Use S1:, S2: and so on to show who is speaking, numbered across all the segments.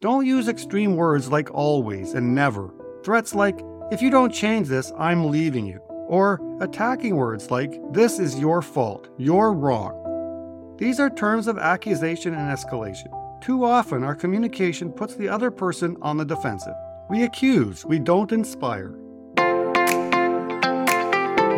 S1: Don't use extreme words like always and never. Threats like, if you don't change this, I'm leaving you. Or attacking words like, this is your fault, you're wrong. These are terms of accusation and escalation. Too often, our communication puts the other person on the defensive. We accuse, we don't inspire.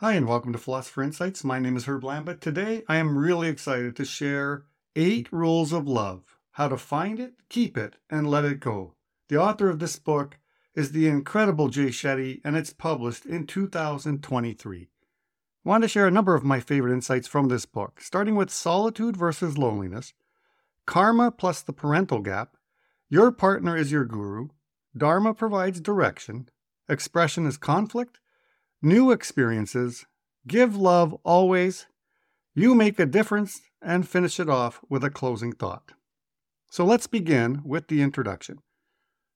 S1: Hi, and welcome to Philosopher Insights. My name is Herb Lamba. Today, I am really excited to share eight rules of love how to find it, keep it, and let it go. The author of this book is the incredible Jay Shetty, and it's published in 2023. I want to share a number of my favorite insights from this book, starting with solitude versus loneliness, karma plus the parental gap, your partner is your guru, dharma provides direction, expression is conflict, new experiences, give love always, you make a difference, and finish it off with a closing thought. So let's begin with the introduction.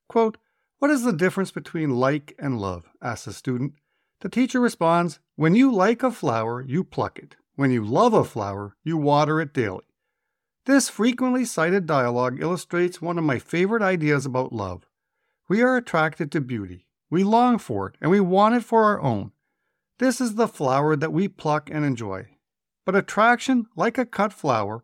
S1: Quote, What is the difference between like and love? asks a student. The teacher responds, When you like a flower, you pluck it. When you love a flower, you water it daily. This frequently cited dialogue illustrates one of my favorite ideas about love. We are attracted to beauty, we long for it, and we want it for our own. This is the flower that we pluck and enjoy. But attraction, like a cut flower,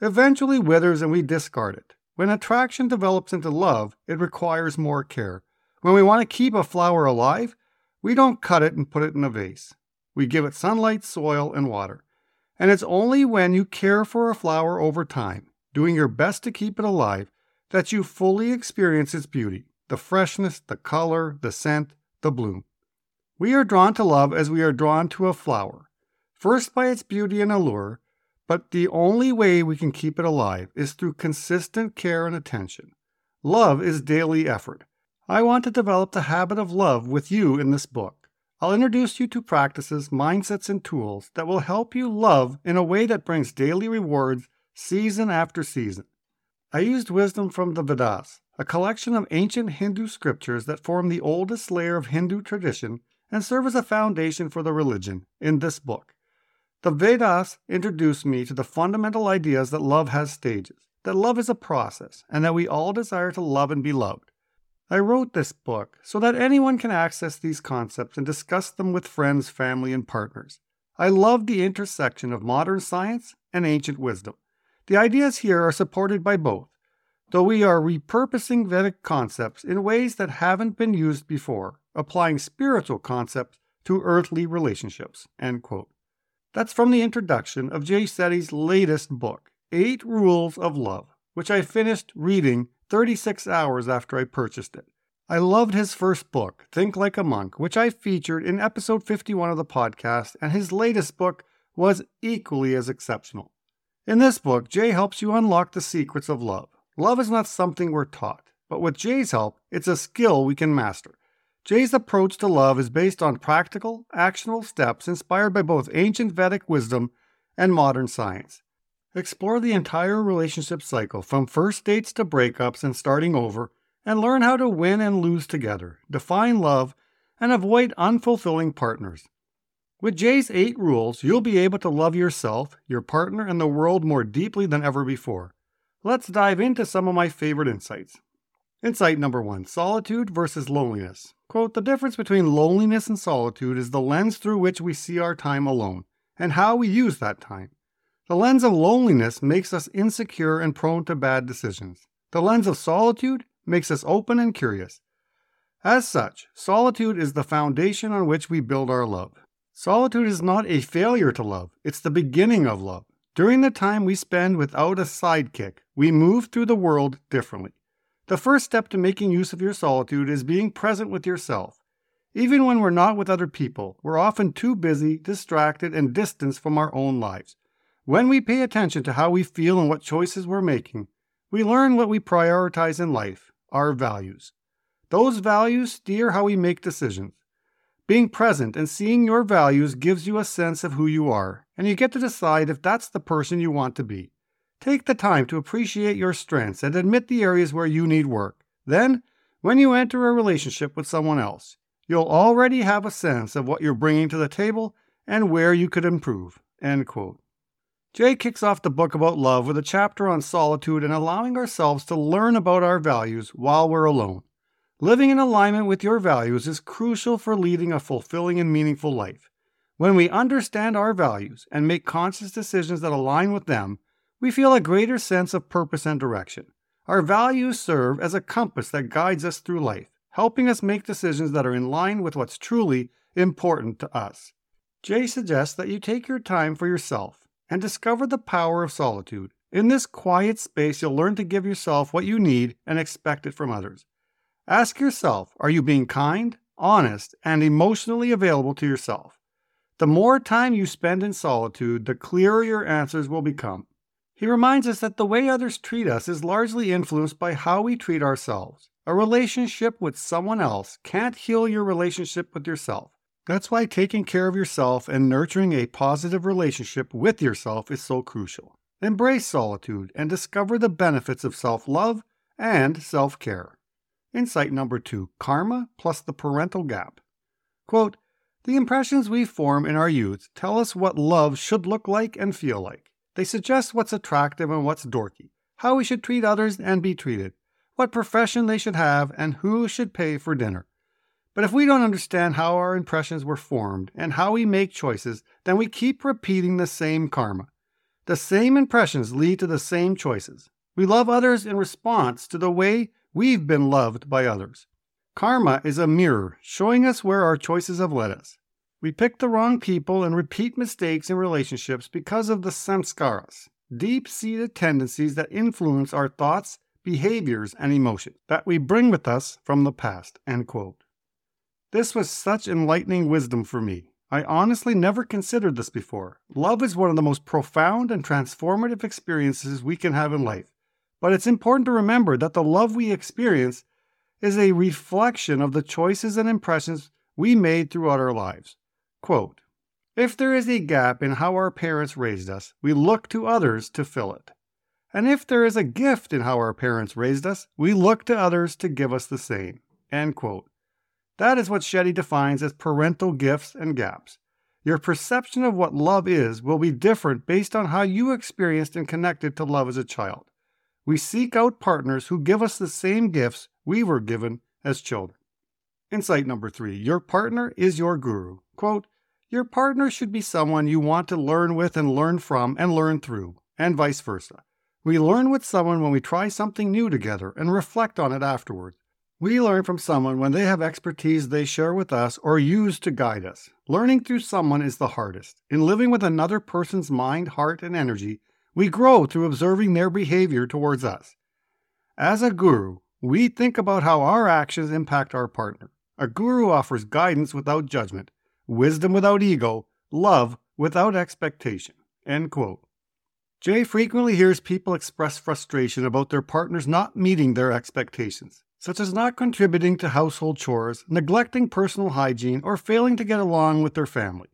S1: eventually withers and we discard it. When attraction develops into love, it requires more care. When we want to keep a flower alive, we don't cut it and put it in a vase. We give it sunlight, soil, and water. And it's only when you care for a flower over time, doing your best to keep it alive, that you fully experience its beauty the freshness, the color, the scent, the bloom. We are drawn to love as we are drawn to a flower, first by its beauty and allure, but the only way we can keep it alive is through consistent care and attention. Love is daily effort. I want to develop the habit of love with you in this book. I'll introduce you to practices, mindsets, and tools that will help you love in a way that brings daily rewards season after season. I used wisdom from the Vedas, a collection of ancient Hindu scriptures that form the oldest layer of Hindu tradition and serve as a foundation for the religion in this book. The Vedas introduce me to the fundamental ideas that love has stages, that love is a process, and that we all desire to love and be loved. I wrote this book so that anyone can access these concepts and discuss them with friends, family, and partners. I love the intersection of modern science and ancient wisdom. The ideas here are supported by both, though we are repurposing Vedic concepts in ways that haven't been used before, applying spiritual concepts to earthly relationships. End quote. That's from the introduction of Jay Shetty's latest book, Eight Rules of Love, which I finished reading 36 hours after I purchased it. I loved his first book, Think Like a Monk, which I featured in episode 51 of the podcast, and his latest book was equally as exceptional. In this book, Jay helps you unlock the secrets of love. Love is not something we're taught, but with Jay's help, it's a skill we can master. Jay's approach to love is based on practical, actionable steps inspired by both ancient Vedic wisdom and modern science. Explore the entire relationship cycle from first dates to breakups and starting over, and learn how to win and lose together, define love, and avoid unfulfilling partners. With Jay's eight rules, you'll be able to love yourself, your partner, and the world more deeply than ever before. Let's dive into some of my favorite insights. Insight number one solitude versus loneliness. Quote The difference between loneliness and solitude is the lens through which we see our time alone and how we use that time. The lens of loneliness makes us insecure and prone to bad decisions. The lens of solitude makes us open and curious. As such, solitude is the foundation on which we build our love. Solitude is not a failure to love, it's the beginning of love. During the time we spend without a sidekick, we move through the world differently. The first step to making use of your solitude is being present with yourself. Even when we're not with other people, we're often too busy, distracted, and distanced from our own lives. When we pay attention to how we feel and what choices we're making, we learn what we prioritize in life, our values. Those values steer how we make decisions. Being present and seeing your values gives you a sense of who you are, and you get to decide if that's the person you want to be. Take the time to appreciate your strengths and admit the areas where you need work. Then, when you enter a relationship with someone else, you'll already have a sense of what you're bringing to the table and where you could improve. End quote. Jay kicks off the book about love with a chapter on solitude and allowing ourselves to learn about our values while we're alone. Living in alignment with your values is crucial for leading a fulfilling and meaningful life. When we understand our values and make conscious decisions that align with them, we feel a greater sense of purpose and direction. Our values serve as a compass that guides us through life, helping us make decisions that are in line with what's truly important to us. Jay suggests that you take your time for yourself and discover the power of solitude. In this quiet space, you'll learn to give yourself what you need and expect it from others. Ask yourself are you being kind, honest, and emotionally available to yourself? The more time you spend in solitude, the clearer your answers will become. He reminds us that the way others treat us is largely influenced by how we treat ourselves. A relationship with someone else can't heal your relationship with yourself. That's why taking care of yourself and nurturing a positive relationship with yourself is so crucial. Embrace solitude and discover the benefits of self love and self care. Insight number two karma plus the parental gap. Quote, the impressions we form in our youth tell us what love should look like and feel like. They suggest what's attractive and what's dorky, how we should treat others and be treated, what profession they should have, and who should pay for dinner. But if we don't understand how our impressions were formed and how we make choices, then we keep repeating the same karma. The same impressions lead to the same choices. We love others in response to the way We've been loved by others. Karma is a mirror showing us where our choices have led us. We pick the wrong people and repeat mistakes in relationships because of the samskaras, deep seated tendencies that influence our thoughts, behaviors, and emotions that we bring with us from the past. End quote. This was such enlightening wisdom for me. I honestly never considered this before. Love is one of the most profound and transformative experiences we can have in life. But it's important to remember that the love we experience is a reflection of the choices and impressions we made throughout our lives. Quote, if there is a gap in how our parents raised us, we look to others to fill it. And if there is a gift in how our parents raised us, we look to others to give us the same. End quote. That is what Shetty defines as parental gifts and gaps. Your perception of what love is will be different based on how you experienced and connected to love as a child we seek out partners who give us the same gifts we were given as children. Insight number three your partner is your guru. Quote, your partner should be someone you want to learn with and learn from and learn through, and vice versa. We learn with someone when we try something new together and reflect on it afterward. We learn from someone when they have expertise they share with us or use to guide us. Learning through someone is the hardest. In living with another person's mind, heart, and energy, we grow through observing their behavior towards us. As a guru, we think about how our actions impact our partner. A guru offers guidance without judgment, wisdom without ego, love without expectation. End quote. Jay frequently hears people express frustration about their partners not meeting their expectations, such as not contributing to household chores, neglecting personal hygiene, or failing to get along with their family.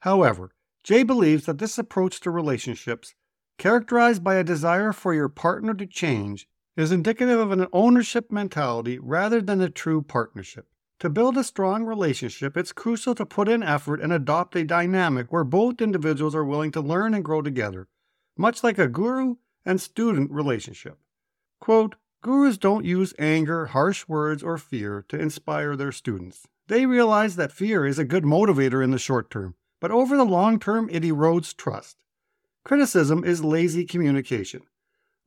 S1: However, Jay believes that this approach to relationships characterized by a desire for your partner to change, is indicative of an ownership mentality rather than a true partnership. To build a strong relationship, it's crucial to put in effort and adopt a dynamic where both individuals are willing to learn and grow together, much like a guru and student relationship. Quote, Gurus don't use anger, harsh words, or fear to inspire their students. They realize that fear is a good motivator in the short term, but over the long term, it erodes trust. Criticism is lazy communication.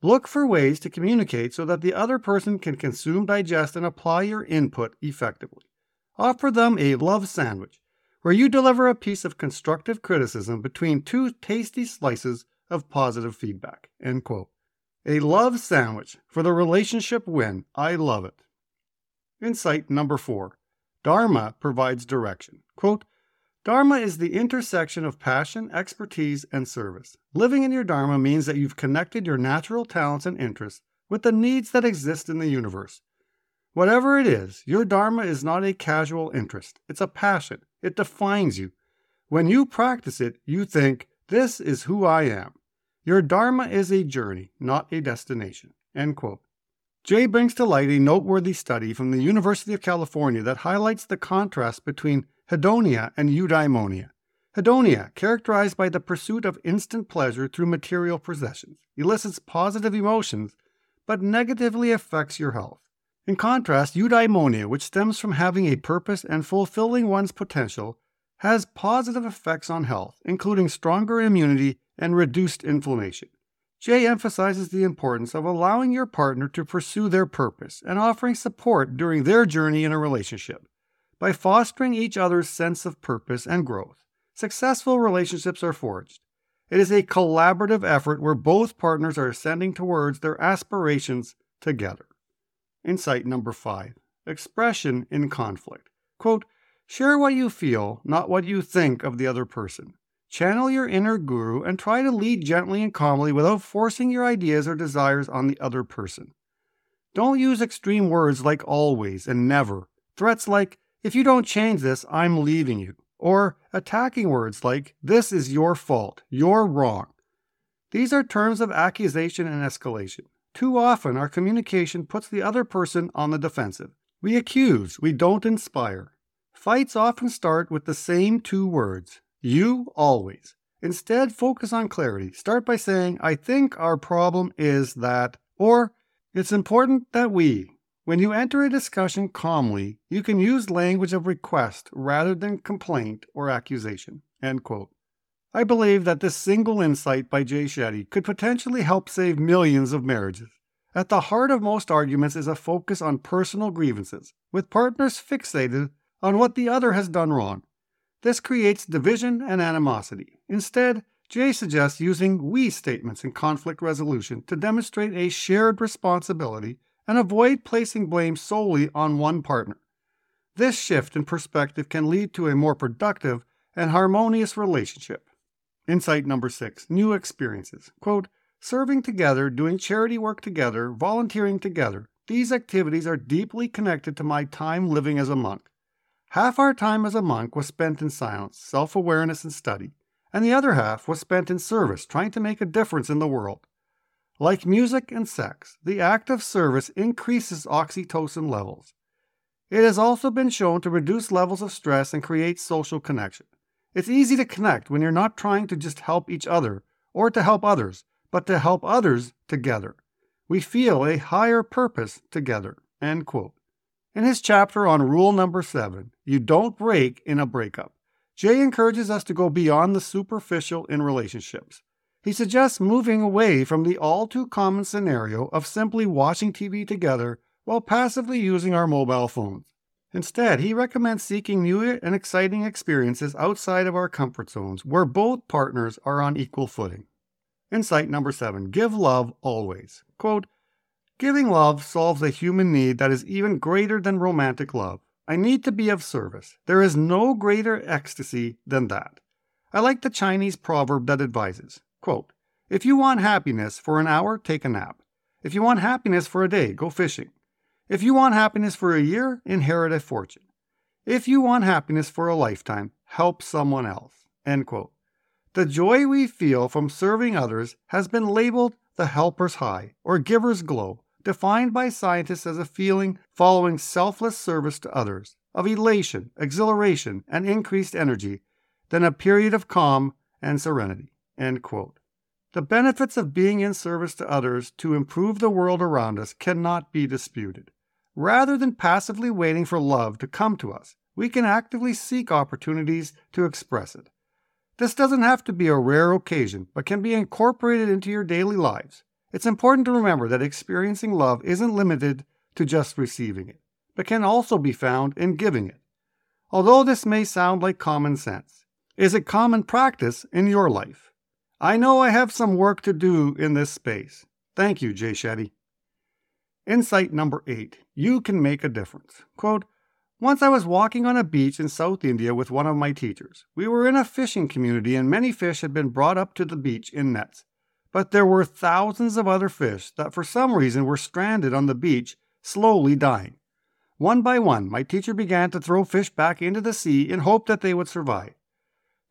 S1: Look for ways to communicate so that the other person can consume, digest, and apply your input effectively. Offer them a love sandwich, where you deliver a piece of constructive criticism between two tasty slices of positive feedback. End quote. A love sandwich for the relationship win. I love it. Insight number four Dharma provides direction. Quote, Dharma is the intersection of passion, expertise, and service. Living in your Dharma means that you've connected your natural talents and interests with the needs that exist in the universe. Whatever it is, your Dharma is not a casual interest, it's a passion. It defines you. When you practice it, you think, This is who I am. Your Dharma is a journey, not a destination. End quote. Jay brings to light a noteworthy study from the University of California that highlights the contrast between hedonia and eudaimonia. Hedonia, characterized by the pursuit of instant pleasure through material possessions, elicits positive emotions but negatively affects your health. In contrast, eudaimonia, which stems from having a purpose and fulfilling one's potential, has positive effects on health, including stronger immunity and reduced inflammation. Jay emphasizes the importance of allowing your partner to pursue their purpose and offering support during their journey in a relationship. By fostering each other's sense of purpose and growth, successful relationships are forged. It is a collaborative effort where both partners are ascending towards their aspirations together. Insight number five expression in conflict. Quote, share what you feel, not what you think of the other person. Channel your inner guru and try to lead gently and calmly without forcing your ideas or desires on the other person. Don't use extreme words like always and never, threats like, if you don't change this, I'm leaving you, or attacking words like, this is your fault, you're wrong. These are terms of accusation and escalation. Too often, our communication puts the other person on the defensive. We accuse, we don't inspire. Fights often start with the same two words you always. Instead, focus on clarity. Start by saying, I think our problem is that, or it's important that we. When you enter a discussion calmly, you can use language of request rather than complaint or accusation. I believe that this single insight by Jay Shetty could potentially help save millions of marriages. At the heart of most arguments is a focus on personal grievances, with partners fixated on what the other has done wrong. This creates division and animosity. Instead, Jay suggests using we statements in conflict resolution to demonstrate a shared responsibility and avoid placing blame solely on one partner. This shift in perspective can lead to a more productive and harmonious relationship. Insight number six new experiences. Quote, serving together, doing charity work together, volunteering together. These activities are deeply connected to my time living as a monk. Half our time as a monk was spent in silence, self awareness, and study, and the other half was spent in service, trying to make a difference in the world. Like music and sex, the act of service increases oxytocin levels. It has also been shown to reduce levels of stress and create social connection. It's easy to connect when you're not trying to just help each other or to help others, but to help others together. We feel a higher purpose together. End quote. In his chapter on rule number seven, you don't break in a breakup, Jay encourages us to go beyond the superficial in relationships. He suggests moving away from the all too common scenario of simply watching TV together while passively using our mobile phones. Instead, he recommends seeking new and exciting experiences outside of our comfort zones where both partners are on equal footing. Insight number seven give love always. Quote, Giving love solves a human need that is even greater than romantic love. I need to be of service. There is no greater ecstasy than that. I like the Chinese proverb that advises, quote, If you want happiness for an hour, take a nap. If you want happiness for a day, go fishing. If you want happiness for a year, inherit a fortune. If you want happiness for a lifetime, help someone else. End quote. The joy we feel from serving others has been labeled the helper's high or giver's glow, defined by scientists as a feeling following selfless service to others, of elation, exhilaration, and increased energy, then a period of calm and serenity. End quote. The benefits of being in service to others to improve the world around us cannot be disputed. Rather than passively waiting for love to come to us, we can actively seek opportunities to express it. This doesn't have to be a rare occasion, but can be incorporated into your daily lives. It's important to remember that experiencing love isn't limited to just receiving it, but can also be found in giving it. Although this may sound like common sense, is it common practice in your life? I know I have some work to do in this space. Thank you, Jay Shetty. Insight number eight you can make a difference. Quote, once I was walking on a beach in South India with one of my teachers. We were in a fishing community and many fish had been brought up to the beach in nets. But there were thousands of other fish that for some reason were stranded on the beach, slowly dying. One by one, my teacher began to throw fish back into the sea in hope that they would survive.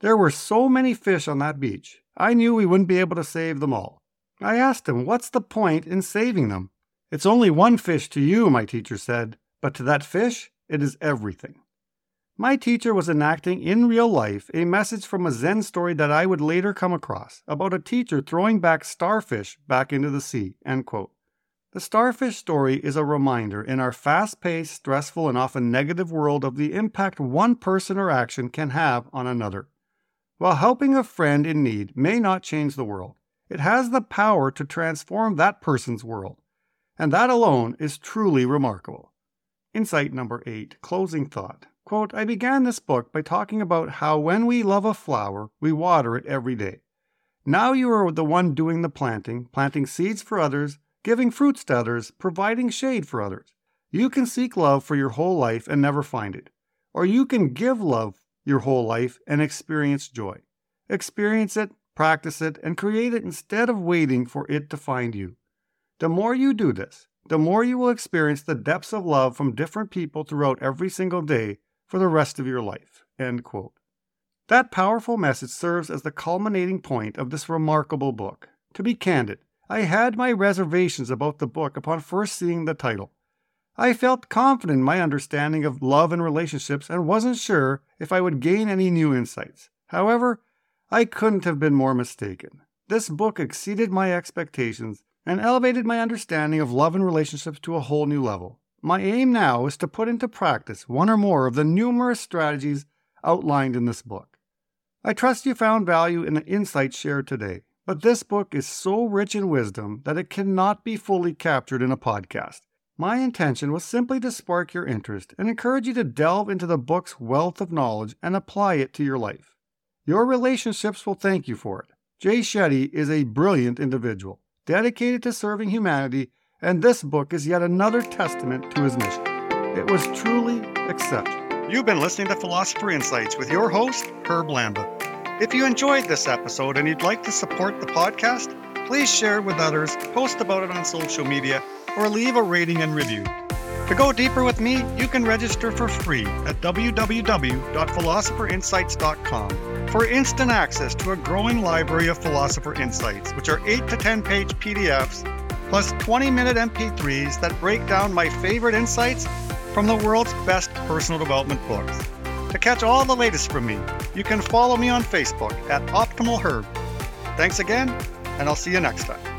S1: There were so many fish on that beach, I knew we wouldn't be able to save them all. I asked him, What's the point in saving them? It's only one fish to you, my teacher said, but to that fish, it is everything. My teacher was enacting in real life a message from a Zen story that I would later come across about a teacher throwing back starfish back into the sea. The starfish story is a reminder in our fast paced, stressful, and often negative world of the impact one person or action can have on another. While helping a friend in need may not change the world, it has the power to transform that person's world. And that alone is truly remarkable. Insight number eight closing thought. Quote, I began this book by talking about how when we love a flower, we water it every day. Now you are the one doing the planting, planting seeds for others, giving fruits to others, providing shade for others. You can seek love for your whole life and never find it. Or you can give love your whole life and experience joy. Experience it, practice it, and create it instead of waiting for it to find you. The more you do this, the more you will experience the depths of love from different people throughout every single day for the rest of your life. That powerful message serves as the culminating point of this remarkable book. To be candid, I had my reservations about the book upon first seeing the title. I felt confident in my understanding of love and relationships and wasn't sure if I would gain any new insights. However, I couldn't have been more mistaken. This book exceeded my expectations and elevated my understanding of love and relationships to a whole new level. My aim now is to put into practice one or more of the numerous strategies outlined in this book. I trust you found value in the insights shared today, but this book is so rich in wisdom that it cannot be fully captured in a podcast. My intention was simply to spark your interest and encourage you to delve into the book's wealth of knowledge and apply it to your life. Your relationships will thank you for it. Jay Shetty is a brilliant individual, dedicated to serving humanity and this book is yet another testament to his mission. It was truly exceptional. You've been listening to Philosopher Insights with your host, Herb Lamba. If you enjoyed this episode and you'd like to support the podcast, please share it with others, post about it on social media, or leave a rating and review. To go deeper with me, you can register for free at www.philosopherinsights.com for instant access to a growing library of philosopher insights, which are 8 to 10 page PDFs plus 20 minute MP3s that break down my favorite insights from the world's best personal development books. To catch all the latest from me, you can follow me on Facebook at Optimal Herb. Thanks again, and I'll see you next time.